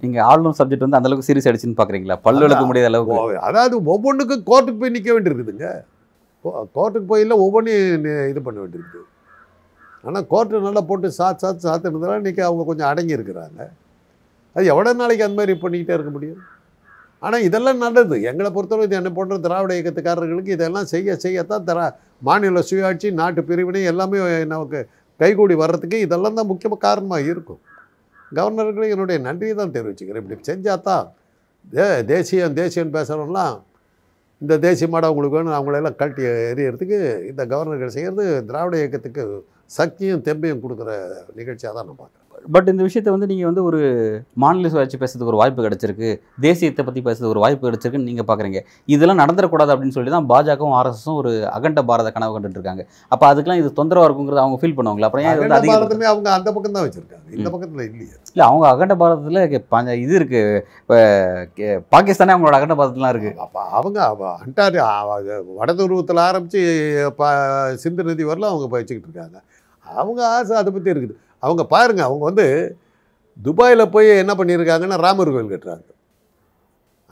நீங்க ஆளுநர் சப்ஜெக்ட் வந்து அந்த அளவுக்கு சீரியஸ் ஆயிடுச்சுன்னு பாக்குறீங்களா? பல்லு விளக்க முடியாத அளவுக்கு. அதாவது ஒவ்வொன்றுக்கும் கோர்ட்டுக்கு போய் நிற்க வேண்டியிருக்குதுங்க கோ- கோர்ட்டுக்கு போய் இல்லை ஒவ்வொன்றையும் இது பண்ண வேண்டியிருக்குது ஆனால் கோர்ட்டு நல்லா போட்டு சாத்து சாத்து சாத்துனதுனால இன்றைக்கி அவங்க கொஞ்சம் அடங்கி இருக்கிறாங்க. அது எவ்வளோ நாளைக்கு அந்த மாதிரி பண்ணிக்கிட்டே இருக்க முடியும்? ஆனால் இதெல்லாம் நல்லது. எங்களை பொறுத்தவரை இது என்ன போன்ற திராவிட இயக்கத்துக்காரர்களுக்கு இதெல்லாம் செய்ய செய்யத்தான் தரா மாநில சுயாட்சி நாட்டு பிரிவினை எல்லாமே நமக்கு கைகூடி வர்றதுக்கு இதெல்லாம் தான் முக்கியமாக காரணமாக இருக்கும். கவர்னர்களுக்கு என்னுடைய நன்றியை தான் தெரிவிச்சுக்கிறேன். இப்படி செஞ்சால் தான் தே தேசியம் தேசியம் பேசுகிறவங்களாம் இந்த தேசிய மாடம் அவங்களுக்கு வேணும் அவங்களெல்லாம் கழட்டி எறியறதுக்கு இந்த கவர்னர்கள் செய்கிறது திராவிட இயக்கத்துக்கு சக்தியும் தெம்பையும் கொடுக்குற நிகழ்ச்சியாக தான் நான் பார்க்குறேன். பட் இந்த விஷயத்தை வந்து நீங்க வந்து ஒரு மாநில சுயாட்சி பேசுறதுக்கு ஒரு வாய்ப்பு கிடைச்சிருக்கு. தேசியத்தை பத்தி பேசுறதுக்கு ஒரு வாய்ப்பு கிடைச்சிருக்குன்னு நீங்க பாக்குறீங்க. இதெல்லாம் நடந்துடக்கூடாது அப்படின்னு சொல்லி தான் பாஜகவும் ஆர்எஸும் ஒரு அகண்ட பாரத கனவு கண்டுட்டு இருக்காங்க அப்ப அதுக்கெல்லாம் இது தொந்தரவா இருக்குங்கிறது அவங்க ஃபீல் பண்ணுவாங்களா? அப்புறம் ஏன் வந்து அகண்ட அதிக பாரதமே அவங்க அந்த பக்கம் தான் வச்சுருக்காங்க. இந்த. பக்கத்தில் இல்லையே. இல்ல அவங்க அகண்ட பாரதத்துல பஞ்ச- இது இருக்கு. இப்ப கே- பாகிஸ்தானே அவங்களோட அகண்ட பாரதத்துலாம் இருக்கு. அப்போ அவங்க அவ- அண்டாரி வடதுருவத்தில் ஆரம்பித்து ப சிந்து நதி வரலாம் அவங்க வச்சுக்கிட்டு இருக்காங்க. அவங்க ஆசை அதை பற்றி இருக்குது. அவங்க பாருங்கள் அவங்க வந்து துபாயில் போய் என்ன பண்ணியிருக்காங்கன்னா ராமர் கோயில் கட்டுறாங்க.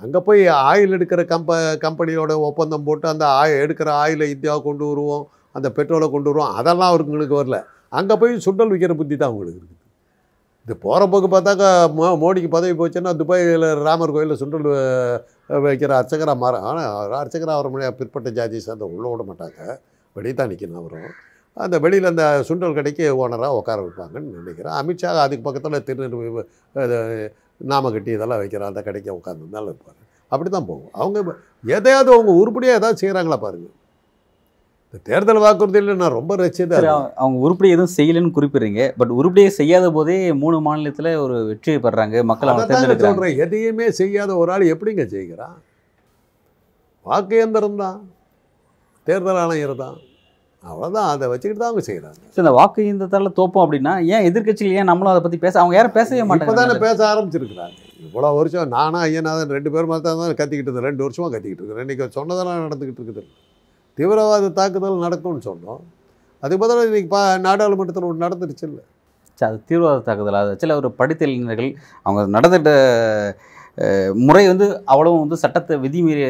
அங்கே போய் ஆயில் எடுக்கிற கம்ப கம்பெனியோட ஒப்பந்தம் போட்டு அந்த ஆய எடுக்கிற ஆயிலை இந்தியாவை கொண்டு வருவோம் அந்த பெட்ரோலை கொண்டு வருவோம் அதெல்லாம் அவருக்குங்களுக்கு வரல. அங்கே போய் சுண்டல் விற்கிற புத்தி தான் அவங்களுக்கு இருக்குது. இது போகிற போக்கு பார்த்தாக்கா மோ மோடிக்கு பதவி போச்சுன்னா துபாயில் ராமர் கோயிலில் சுண்டல் வைக்கிற அர்ச்சகராக மாற ஆனால் அர்ச்சகராக வர முடியாது பிற்பட்ட ஜாதியை சேர்ந்த உள்ளே விட மாட்டாங்க. வெளியே தான் நிற்கணும் அவரும். அந்த வெளியில் அந்த சுண்டல் கடைக்கு ஓனராக உட்கார வைப்பாங்கன்னு நினைக்கிறேன். அமித்ஷா அதுக்கு பக்கத்தில் அது நாமக்கட்டி இதெல்லாம் வைக்கிற அந்த கடைக்கு உட்காந்துருந்தாலும் இருப்பார். அப்படி தான் போகும். அவங்க எதையாவது அவங்க உருப்படியாக ஏதாவது செய்கிறாங்களா பாருங்கள் இந்த தேர்தல் வாக்குறுதியில் நான் ரொம்ப ரசிச்சது அவங்க- உருப்படி எதுவும் செய்யலன்னு குறிப்பிடுறீங்க. பட் உருப்படியே செய்யாத போதே மூணு மாநிலத்துல ஒரு வெற்றியை பெறாங்க மக்கள் அவங்க சொல்கிறேன் எதையுமே செய்யாத ஒரு ஆள் எப்படிங்க செய்கிறான்? வாக்கு இயந்திரம் தான். தேர்தல் ஆணையர் தான். அவ்வளோதான் அதை வச்சுக்கிட்டு தான் அவங்க செய்கிறாங்க சரி, இந்த வாக்கு இயந்திரத்தால தோப்போம் அப்படின்னா ஏன் எதிர்க்கட்சிகள் ஏன் நம்மளும் அதை பத்தி பேச அவங்க யாரும் பேசவே இப்போ தானே மாட்டாங்க பேச ஆரம்பிச்சிருக்கிறாங்க. இவ்வளோ வருஷம் நானும் ஐயனாதன் ரெண்டு பேரும் தான் தான் கத்திக்கிட்டு இருந்தேன். ரெண்டு வருஷமாக கத்திக்கிட்டு இருக்கிறேன். இன்றைக்கி சொன்னதெல்லாம் நடந்துக்கிட்டு இருக்குது. தீவிரவாத தாக்குதல் நடக்கும்னு சொன்னோம். அதுக்கு பதிலாக இன்றைக்கி பா நாடாளுமன்றத்தில் ஒன்று நடந்துருச்சு இல்லை. சரி, அது தீவிரவாத தாக்குதல்? அது சில ஒரு படித்த இளைஞர்கள் அவங்க நடந்துட்ட முறை வந்து அவ்வளவும் வந்து சட்டத்தை விதிமீறிய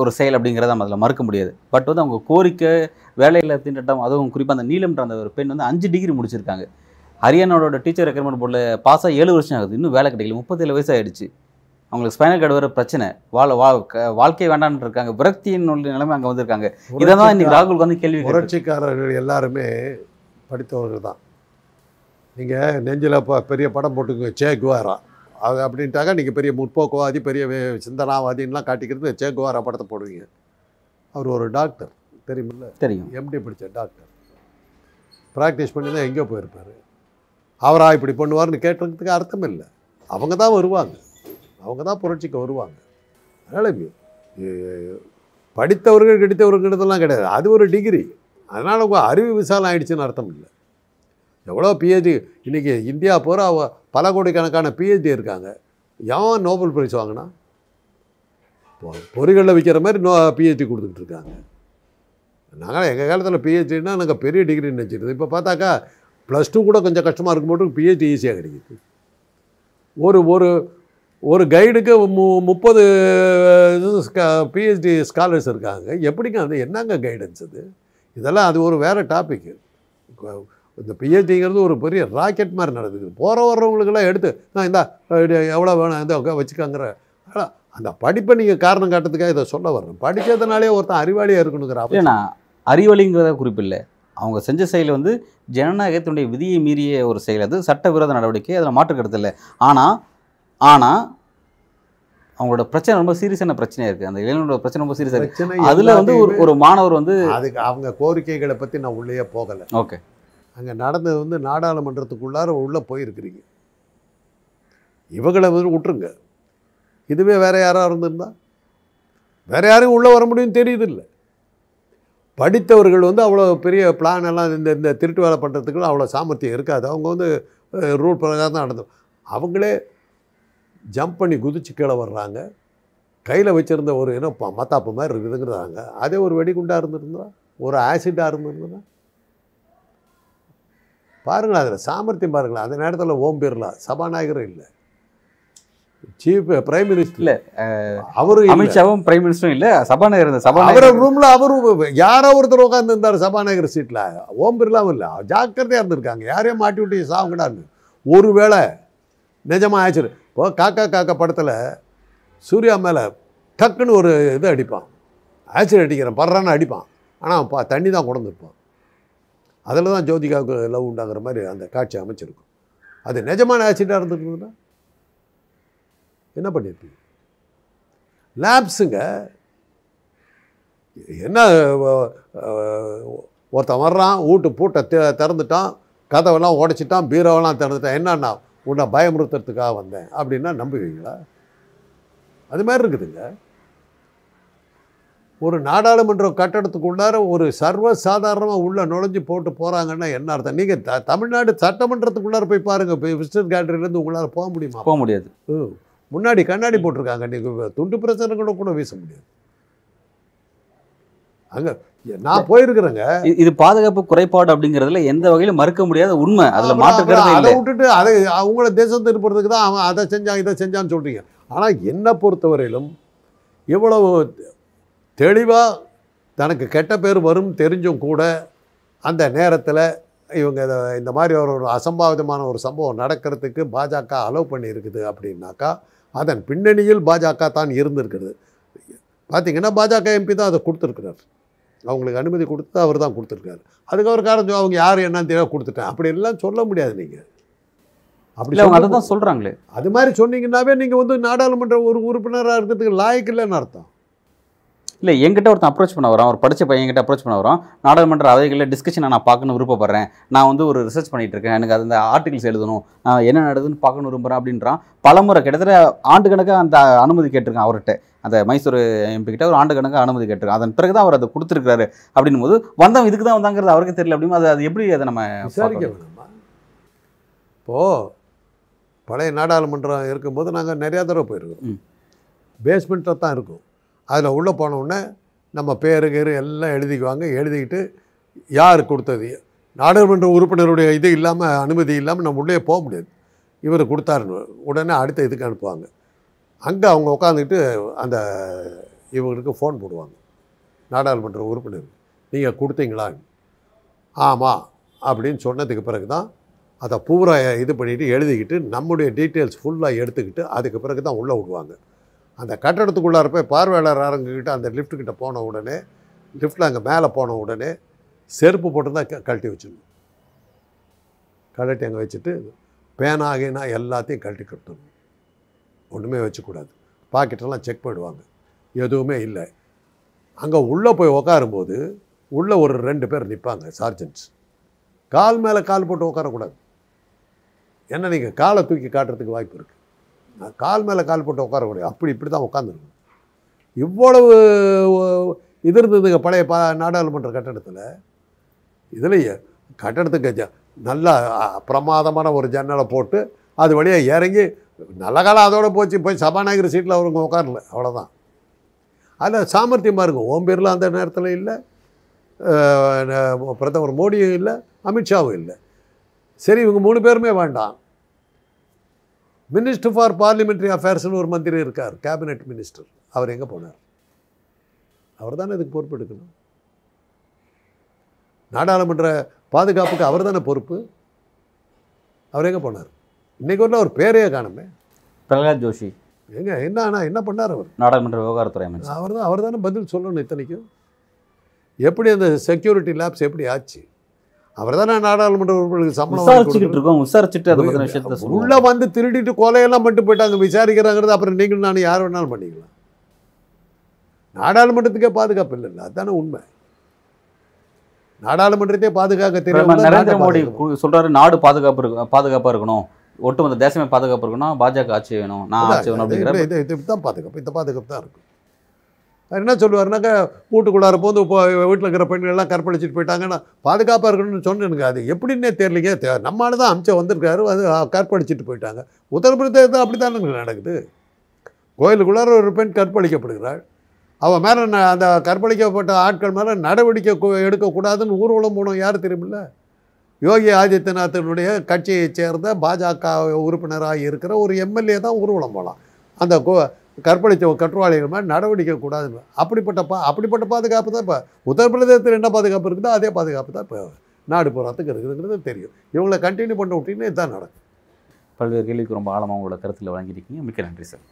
ஒரு செயல் அப்படிங்கிறத நம்ம அதில் மறுக்க முடியாது. பட் வந்து அவங்க கோரிக்கை வேலையில் திண்டாட்டம் அதுவும் குறிப்பாக அந்த நீலம்ன்ற அந்த ஒரு பெண் வந்து அஞ்சு டிகிரி முடிச்சிருக்காங்க. ஹரியானாவோட டீச்சர் ரெக்கமெண்ட் போர்டில் பாஸாக ஏழு வருஷம் ஆகுது. இன்னும் வேலை கிடைக்கல. முப்பத்தேழு வயசு ஆகிடுச்சு அவங்களுக்கு ஸ்பைனல் கார்டு வர பிரச்சனை. வாழ வா வாழ்க்கை வேண்டான்னு இருக்காங்க. விரக்தியின் நிலைமை அங்கே வந்திருக்காங்க. இதை தான் இன்றைக்கி ராகுல் வந்து கேள்வி புரட்சிக்காரர்கள் எல்லாருமே படித்தவர்கள் தான். நீங்கள் நெஞ்சில் பெரிய படம் போட்டுக்கோங்க. சே குவாரா அது அப்படின்ட்டாக்க நீங்கள் பெரிய முற்போக்குவாதி பெரிய சிந்தனாவாதின்லாம் காட்டிக்கிறது சே குவாரா படத்தை போடுவீங்க. அவர் ஒரு டாக்டர். தெரியுமில்ல? தெரியும். எம்டி படித்த டாக்டர். ப்ராக்டிஸ் பண்ணி தான் எங்கேயோ போயிருப்பார். அவரா இப்படி பண்ணுவார்னு கேட்டதுக்கு அர்த்தம் இல்லை. அவங்க தான் வருவாங்க. அவங்க தான் புரட்சிக்கு வருவாங்க. அதனால் படித்தவர்கள் கிடைத்தவர்கள்லாம் கிடையாது. அது ஒரு டிகிரி அதனால் உங்கள் அறிவு விசாலம் ஆயிடுச்சுன்னு அர்த்தம் இல்லை. எவ்வளோ பிஹெச்டி இன்றைக்கி இந்தியா பூரா பல கோடிக்கணக்கான பிஹெச்டி இருக்காங்க. யான் நோபல் பிரைஸ் வாங்கினா? பொறிகளில் விற்கிற மாதிரி நோ பிஹெச்டி கொடுத்துக்கிட்டு இருக்காங்க. நாங்கள் எங்கள் காலத்தில் பிஹெச்டினா நாங்கள் பெரிய டிகிரி நினச்சிருந்தோம். இப்போ பார்த்தாக்கா ப்ளஸ் டூ கூட கொஞ்சம் கஷ்டமாக இருக்கும் போது பிஹெச்டி ஈஸியாக கிடைக்குது. ஒரு ஒரு ஒரு கைடுக்கு மு முப்பது பிஹெச்டி ஸ்காலர்ஸ் இருக்காங்க. எப்படிங்க அது? என்னங்க கைடன்ஸ் அது? இதெல்லாம் அது ஒரு வேறு டாப்பிக்கு இந்த பிஹெச்டிங்கிறது ஒரு பெரிய ராக்கெட் மாதிரி நடக்குது. போகிற வர்றவங்களுக்கெல்லாம் எடுத்து நான் இந்தா எவ்வளோ வேணும்? இந்த வச்சுக்கோங்கிற. ஆனா, அந்த படிப்பை நீங்கள் காரணம் காட்டுறதுக்காக இதை சொல்ல வர்றேன். படித்ததுனாலே ஒருத்தன் அறிவாளியாக இருக்கணுங்கிற அவசியம். இல்லைண்ணா அறிவழிங்கிறத குறிப்பு இல்லை அவங்க செஞ்ச செயல் வந்து ஜனநாயகத்தினுடைய விதியை மீறிய ஒரு செயல். அது சட்டவிரோத நடவடிக்கை அதில் மாற்று கருத்து இல்லை. ஆனால் ஆனால் அவங்களோட பிரச்சனை ரொம்ப சீரியஸான பிரச்சனையாக இருக்குது அந்த இளைஞரோட பிரச்சனை ரொம்ப சீரியஸாக இருக்குது அதில் வந்து ஒரு ஒரு மாணவர் வந்து அதுக்கு அவங்க கோரிக்கைகளை பற்றி நான் உள்ளேயே போகலை. ஓகே. அங்கே நடந்தது வந்து நாடாளுமன்றத்துக்குள்ளார உள்ளே போயிருக்கிறீங்க. இவங்களை வந்து விட்டுருங்க இதுவே வேறு யாராக இருந்திருந்தா? வேற யாரும் உள்ளே வர முடியும்னு தெரியுதில்லை. படித்தவர்கள் வந்து அவ்வளோ பெரிய பிளான் எல்லாம் இந்த இந்த திருட்டு வேலை பண்ணுறதுக்குலாம் அவ்வளோ சாமர்த்தியம் இருக்காது. அவங்க வந்து ரூல் பிரகாரம் தான் நடந்தோம் அவங்களே ஜம்ப் பண்ணி குதிச்சு கீழே வர்றாங்க. கையில் வச்சுருந்த ஒரு என்ன மத்தாப்பு மாதிரி இருக்குதுங்கிறாங்க. அதே ஒரு வெடிகுண்டாக இருந்திருந்தா ஒரு ஆசிட்டாக இருந்திருந்தா பாருங்களேன் அதில் சாமர்த்தியம் பாருங்களேன். அந்த நேரத்தில் ஓம் பிர்லா சபாநாயகரும் இல்லை. சீஃப் பிரைம் மினிஸ்டர் இல்ல, அவரும். அமித்ஷாவும் பிரைம் மினிஸ்டரும் இல்லை சபாநாயகர் இந்த அவர சபாநாயகர் ரூம்ல அவரு யாரோ ஒருத்தர் உட்கார்ந்து இருந்தார் சபாநாயகர் சீட்ல ஓம் பிர்லாவும் இல்லை. ஜாக்கிரதையா இருந்திருக்காங்க. யாரையும் மாட்டி விட்டு சாவுங்கடான்னு ஒருவேளை நிஜமா ஆச்சு இப்போ காக்கா காக்கா படத்துல சூர்யா மேல டக்குன்னு ஒரு இது அடிப்பான். ஆசிட் அடிக்கிறேன் பர்றான்னு அடிப்பான். ஆனால் பா தண்ணி தான் கொண்டுருப்பான் அதில் தான் ஜோதிகாவுக்கு லவ் உண்டாகிற மாதிரி அந்த காட்சி அமைச்சிருக்கும். அது நிஜமான ஆசிடாக இருந்திருந்ததுன்னா என்ன பண்ணியிருப்பீங்க லேப்ஸுங்க என்ன ஒருத்தன் வர்றான் வீட்டு பூட்டை தி- திறந்துட்டான் கதவெல்லாம் உடைச்சிட்டான் பீரோவெல்லாம் திறந்துட்டான் என்னன்னா உன்னை பயமுறுத்துறதுக்காக வந்தேன் அப்படின்னா நம்புவீங்களா? அது மாதிரி இருக்குதுங்க. ஒரு நாடாளுமன்ற கட்டடத்துக்குள்ளார ஒரு சர்வ சாதாரணமாக உள்ள நுழைஞ்சு போட்டு போகிறாங்கன்னா என்ன அர்த்தம்? நீங்கள் த தமிழ்நாடு சட்டமன்றத்துக்குள்ளார போய் பாருங்கள் போய் விசிட்டர் கேலரியிலேருந்து உங்களால் போக முடியுமா? போக முடியாது. ம். முன்னாடி கண்ணாடி போட்டிருக்காங்க. நீங்கள் துண்டு பிரச்சனை கூட கூட வீச முடியாது. அங்கே நான் போயிருக்கிறேங்க. இது பாதுகாப்பு குறைபாடு அப்படிங்கிறதுல எந்த வகையிலும் மறுக்க முடியாத உண்மை. அதுல அப்புறம் மாற்று கருத்து அதை விட்டுட்டு அதை அவங்கள தேசம் திருப்புறதுக்கு தான் அவன் அதை செஞ்சான் இதை செஞ்சான்னு சொல்கிறீங்க ஆனால் என்னை பொறுத்தவரையிலும் இவ்வளவு தெளிவாக தனக்கு கெட்ட பேர் வரும் தெரிஞ்சும் கூட அந்த நேரத்தில் இவங்க இத- இந்த மாதிரி ஒரு ஒரு அசம்பாவிதமான ஒரு சம்பவம் நடக்கிறதுக்கு பாஜக அலோவ் பண்ணியிருக்குது அப்படின்னாக்கா அதன் பின்னணியில் பாஜக தான் இருந்திருக்கிறது. பார்த்தீங்கன்னா பாஜக எம்பி தான் அதை கொடுத்துருக்கிறார். அவங்களுக்கு அனுமதி கொடுத்து அவர் தான் கொடுத்துருக்காரு. அதுக்கு அவர் காரணம் அவங்க யார் என்னன்னு தெரியாது கொடுத்துட்டேன். அப்படி எல்லாம் சொல்ல முடியாது நீங்கள் அப்படி அதை தான் சொல்றாங்களே. அது மாதிரி சொன்னீங்கன்னாவே நீங்கள் வந்து நாடாளுமன்ற ஒரு உறுப்பினராக இருக்கிறதுக்கு லாயக்கு இல்லைன்னு அர்த்தம். இல்ல என்கிட்ட ஒருத்தன் அப்ரோச் பண்ண வரான். ஒரு படிச்ச பையன் என்கிட்ட அப்ரோச் பண்ண வரான். நாடாளுமன்ற அவைகளில் டிஸ்கஷனை நான் பார்க்கணும் விருப்பப்படுறேன். நான் வந்து ஒரு ரிசர்ச் பண்ணிட்டு இருக்கேன். எனக்கு அந்த ஆர்டிகல்ஸ் எழுதணும். நான் என்ன நடக்குதுன்னு பார்க்கணும் விரும்புகிறேன் அப்படின்றான். பலமுறை கிட்டத்தட்ட ஆண்டு கணக்காக அந்த அனுமதி கேட்டிருக்கேன் அவர்கிட்ட. அந்த மைசூர் எம்பி கிட்ட ஒரு ஆண்டு கணக்காக அனுமதி கேட்டிருக்கேன். அதன் பிறகு தான் அவர் அதை கொடுத்துருக்காரு அப்படின்னும் போது வந்தவன் இதுக்கு தான் வந்தாங்கிறது அவருக்கு தெரியல அப்படியும் அது அது எப்படி அதை நம்ம விசாரிக்க? வேணாமா? இப்போது பழைய நாடாளுமன்றம் இருக்கும்போது நாங்கள் நிறையா தடவை போயிருக்கோம். பேஸ்மெண்ட்டில் தான் இருக்கும். அதில் உள்ளே போனவுடனே நம்ம பேரு கேரு எல்லாம் எழுதிக்குவாங்க. எழுதிக்கிட்டு யார் கொடுத்தது? நாடாளுமன்ற உறுப்பினருடைய இது இல்லாமல் அனுமதி இல்லாமல் நம்ம உள்ளே போக முடியாது. இவர் கொடுத்தாருன்னு உடனே அடுத்த இதுக்கு அனுப்புவாங்க. அங்கே அவங்க உட்காந்துக்கிட்டு அந்த இவங்களுக்கு ஃபோன் போடுவாங்க. நாடாளுமன்ற உறுப்பினர் நீங்கள் கொடுத்தீங்களா? ஆமாம் அப்படின்னு சொன்னதுக்கு பிறகு தான் அதை பூரா இது பண்ணிவிட்டு எழுதிக்கிட்டு நம்முடைய டீட்டெயில்ஸ் ஃபுல்லாக எடுத்துக்கிட்டு அதுக்கு பிறகு தான் உள்ளே விடுவாங்க. அந்த கட்டடத்துக்குள்ளார போய் பார்வையாளர் அரங்குக்கிட்ட அந்த லிஃப்ட்டுக்கிட்ட கிட்ட போன உடனே லிஃப்ட்டில் அங்கே மேலே போன உடனே செருப்பு போட்டு தான் க- கழட்டி வச்சிடணும் கழட்டி அங்கே வச்சுட்டு பேனாகினா எல்லாத்தையும் கழட்டி கட்டணும் ஒன்றுமே வச்சுக்கூடாது. பாக்கெட்டெல்லாம் செக் பண்ணிடுவாங்க எதுவுமே இல்லை. அங்கே உள்ளே போய் உக்காரும்போது உள்ளே ஒரு ரெண்டு பேர் நிற்பாங்க சார்ஜன்ஸ் கால் மேலே கால் போட்டு உட்காரக்கூடாது ஏன்னா நீங்கள் காலை தூக்கி காட்டுறதுக்கு வாய்ப்பு இருக்குது கால் மேலே கால் போட்டு உட்காரக்கூடாது அப்படி இப்படி தான் உட்காந்துருக்கணும் இவ்வளவு இது இருந்ததுங்க பழைய பா நாடாளுமன்ற கட்டடத்தில். இதுலையே கட்டடத்துக்கு ஜ- நல்லா பிரமாதமான ஒரு ஜன்னலை போட்டு அது வழியாக இறங்கி நல்ல காலம் அதோடு போச்சு. போய் சபாநாயகர் சீட்டில் அவருங்க உட்காரல. அவ்வளோதான் அதில் சாமர்த்தியமாக இருக்கும் ஓம் பிர்லா அந்த நேரத்தில் இல்லை. பிரதமர் மோடியும் இல்லை. அமித்ஷாவும் இல்லை. சரி இவங்க மூணு பேருமே வேண்டாம். மினிஸ்டர் ஃபார் பார்லிமெண்ட்ரி அஃபேர்ஸ்னு ஒரு மந்திரி இருக்கார் கேபினெட் மினிஸ்டர் அவர் எங்கே போனார்? அவர் தானே இதுக்கு பொறுப்பெடுக்கணும் நாடாளுமன்ற பாதுகாப்புக்கு அவர் தானே பொறுப்பு? அவர் எங்கே போனார்? இன்னைக்கு வரல அவர் பேரையே காணுமே. பிரகலாத் ஜோஷி. எங்க என்ன ஆனால் என்ன பண்ணார் அவர்? நாடாளுமன்ற விவகாரத்துறை அமைச்சர். அவர் தான் அவர் தானே பதில் சொல்லணும் இத்தனைக்கும். எப்படி அந்த செக்யூரிட்டி லேப்ஸ் எப்படி ஆச்சு? அவர் தானே நாடாளுமன்ற உறுப்பினர்களுக்கு சம்பளம் கொடுக்கணும். இருக்கோம் விசாரிச்சுட்டு அதை பத்தின விஷயத்த உள்ள வந்து திருடிட்டு கொலையெல்லாம் பண்ணிட்டு போயிட்டாங்க விசாரிக்கிறாங்கிறது அப்புறம் நீங்களும் நான் யார் வேணாலும் பண்ணிக்கலாம். நாடாளுமன்றத்துக்கே பாதுகாப்பு இல்லைல்ல அதுதானே உண்மை. நாடாளுமன்றத்தையே பாதுகாக்க தெரியும் நரேந்திர மோடி சொல்றாரு நாடு பாதுகாப்பு இருக்கு பாதுகாப்பா இருக்கணும். ஒட்டுமொத்த தேசமே பாதுகாப்பு இருக்கணும். பாஜக ஆட்சி வேணும். நான் ஆட்சி வேணும் அப்படிங்கிற இது இது தான் பாதுகாப்பு. இந்த பாதுகாப்பு தான் இருக்கும் அவர் என்ன சொல்லுவாருனாக்கா வீட்டுக்குள்ளார போந்து இப்போ வீட்டில் இருக்கிற பெண்கள்லாம் எல்லாம் கற்பழிச்சிட்டு போயிட்டாங்கன்னா பாதுகாப்பாக இருக்கணும்னு சொன்னேனுங்க அது எப்படின்னே தெரியலைங்க தெ- நம்ம தான் அமிச்சம் வந்திருக்காரு. அது கற்பழிச்சிட்டு போயிட்டாங்க. உத்தரப்பிரதேசத்தில் அப்படி தானே நடக்குது? கோயிலுக்குள்ளார ஒரு பெண் கற்பழிக்கப்படுகிறாள். அவன் மேலே அந்த கற்பழிக்கப்பட்ட ஆட்கள் மேலே நடவடிக்கை எடுக்கக்கூடாதுன்னு ஊர்வலம் போனோம் யார் தெரியுமில்ல? யோகி ஆதித்யநாத்தினுடைய கட்சியைச் சேர்ந்த பாஜக உறுப்பினராக இருக்கிற ஒரு எம்எல்ஏ தான் ஊர்வலம் போகலாம் அந்த கோ கற்பழித்த கட்டுவாளிகள் மாதிரி நடவடிக்கை கூடாது அப்படிப்பட்ட பா அப்படிப்பட்ட பாதுகாப்பு தான் இப்போ உத்தரப்பிரதேசத்தில் என்ன பாதுகாப்பு இருக்குதோ அதே பாதுகாப்பு தான் இப்போ நாடு போகிறதுக்கு இருக்குதுங்கிறது தெரியும். இவங்களை கண்டினியூ பண்ண விட்டீங்கன்னா இதுதான் நடக்கும். பல்வேறு கேள்விக்கு ரொம்ப ஆழமாக உங்களோட கருத்தில் வழங்கியிருக்கீங்க. மிக்க நன்றி சார்